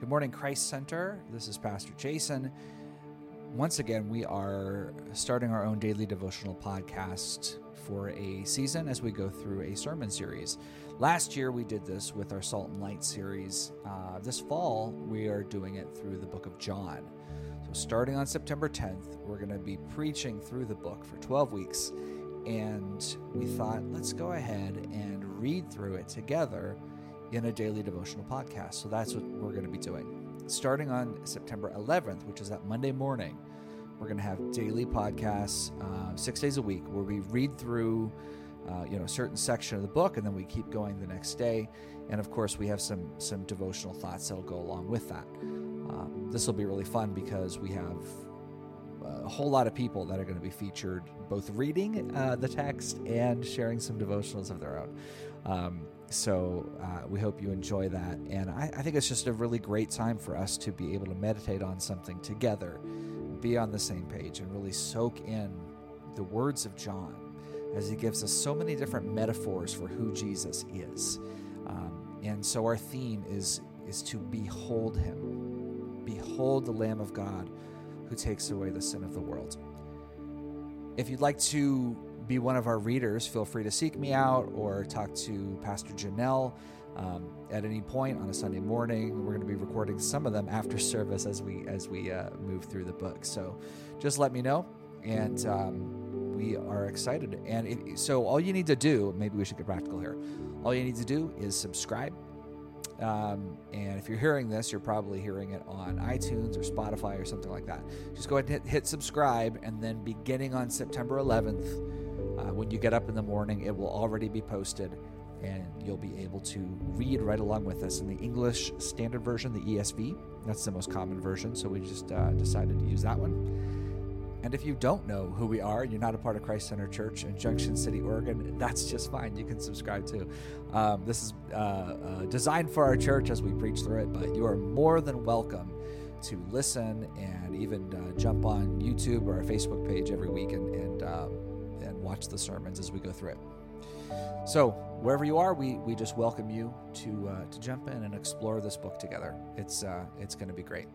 Good morning, Christ Center. This is Pastor Jason. Once again, we are starting our own daily devotional podcast for a season as we go through a sermon series. Last year, we did this with our Salt and Light series. Uh, this fall, we are doing it through the book of John. So, starting on September 10th, we're going to be preaching through the book for 12 weeks. And we thought, let's go ahead and read through it together in a daily devotional podcast. So that's what we're going to be doing. Starting on September 11th, which is that Monday morning, we're going to have daily podcasts uh, six days a week where we read through. Uh, you know, a certain section of the book, and then we keep going the next day. And of course, we have some some devotional thoughts that'll go along with that. Um, this will be really fun because we have a whole lot of people that are going to be featured, both reading uh, the text and sharing some devotionals of their own. Um, so uh, we hope you enjoy that. And I, I, think it's just a really great time for us to be able to meditate on something together, be on the same page, and really soak in the words of John as he gives us so many different metaphors for who Jesus is. Um, and so our theme is is to behold him. Behold the Lamb of God who takes away the sin of the world. If you'd like to be one of our readers, feel free to seek me out or talk to Pastor Janelle um, at any point on a Sunday morning. We're going to be recording some of them after service as we as we uh, move through the book. So just let me know, and um, we are excited. And if, so all you need to do, maybe we should get practical here. All you need to do is subscribe. Um, and if you're hearing this, you're probably hearing it on iTunes or Spotify or something like that. Just go ahead and hit, hit subscribe, and then beginning on September 11th, uh, when you get up in the morning, it will already be posted, and you'll be able to read right along with us in the English Standard Version, the ESV. That's the most common version, so we just uh, decided to use that one. And if you don't know who we are, you're not a part of Christ Center Church in Junction City, Oregon, that's just fine. You can subscribe too. Um, this is uh, uh, designed for our church as we preach through it, but you are more than welcome to listen and even uh, jump on YouTube or our Facebook page every week and, and um, watch the sermons as we go through it. So, wherever you are, we, we just welcome you to, uh, to jump in and explore this book together. It's, uh, it's going to be great.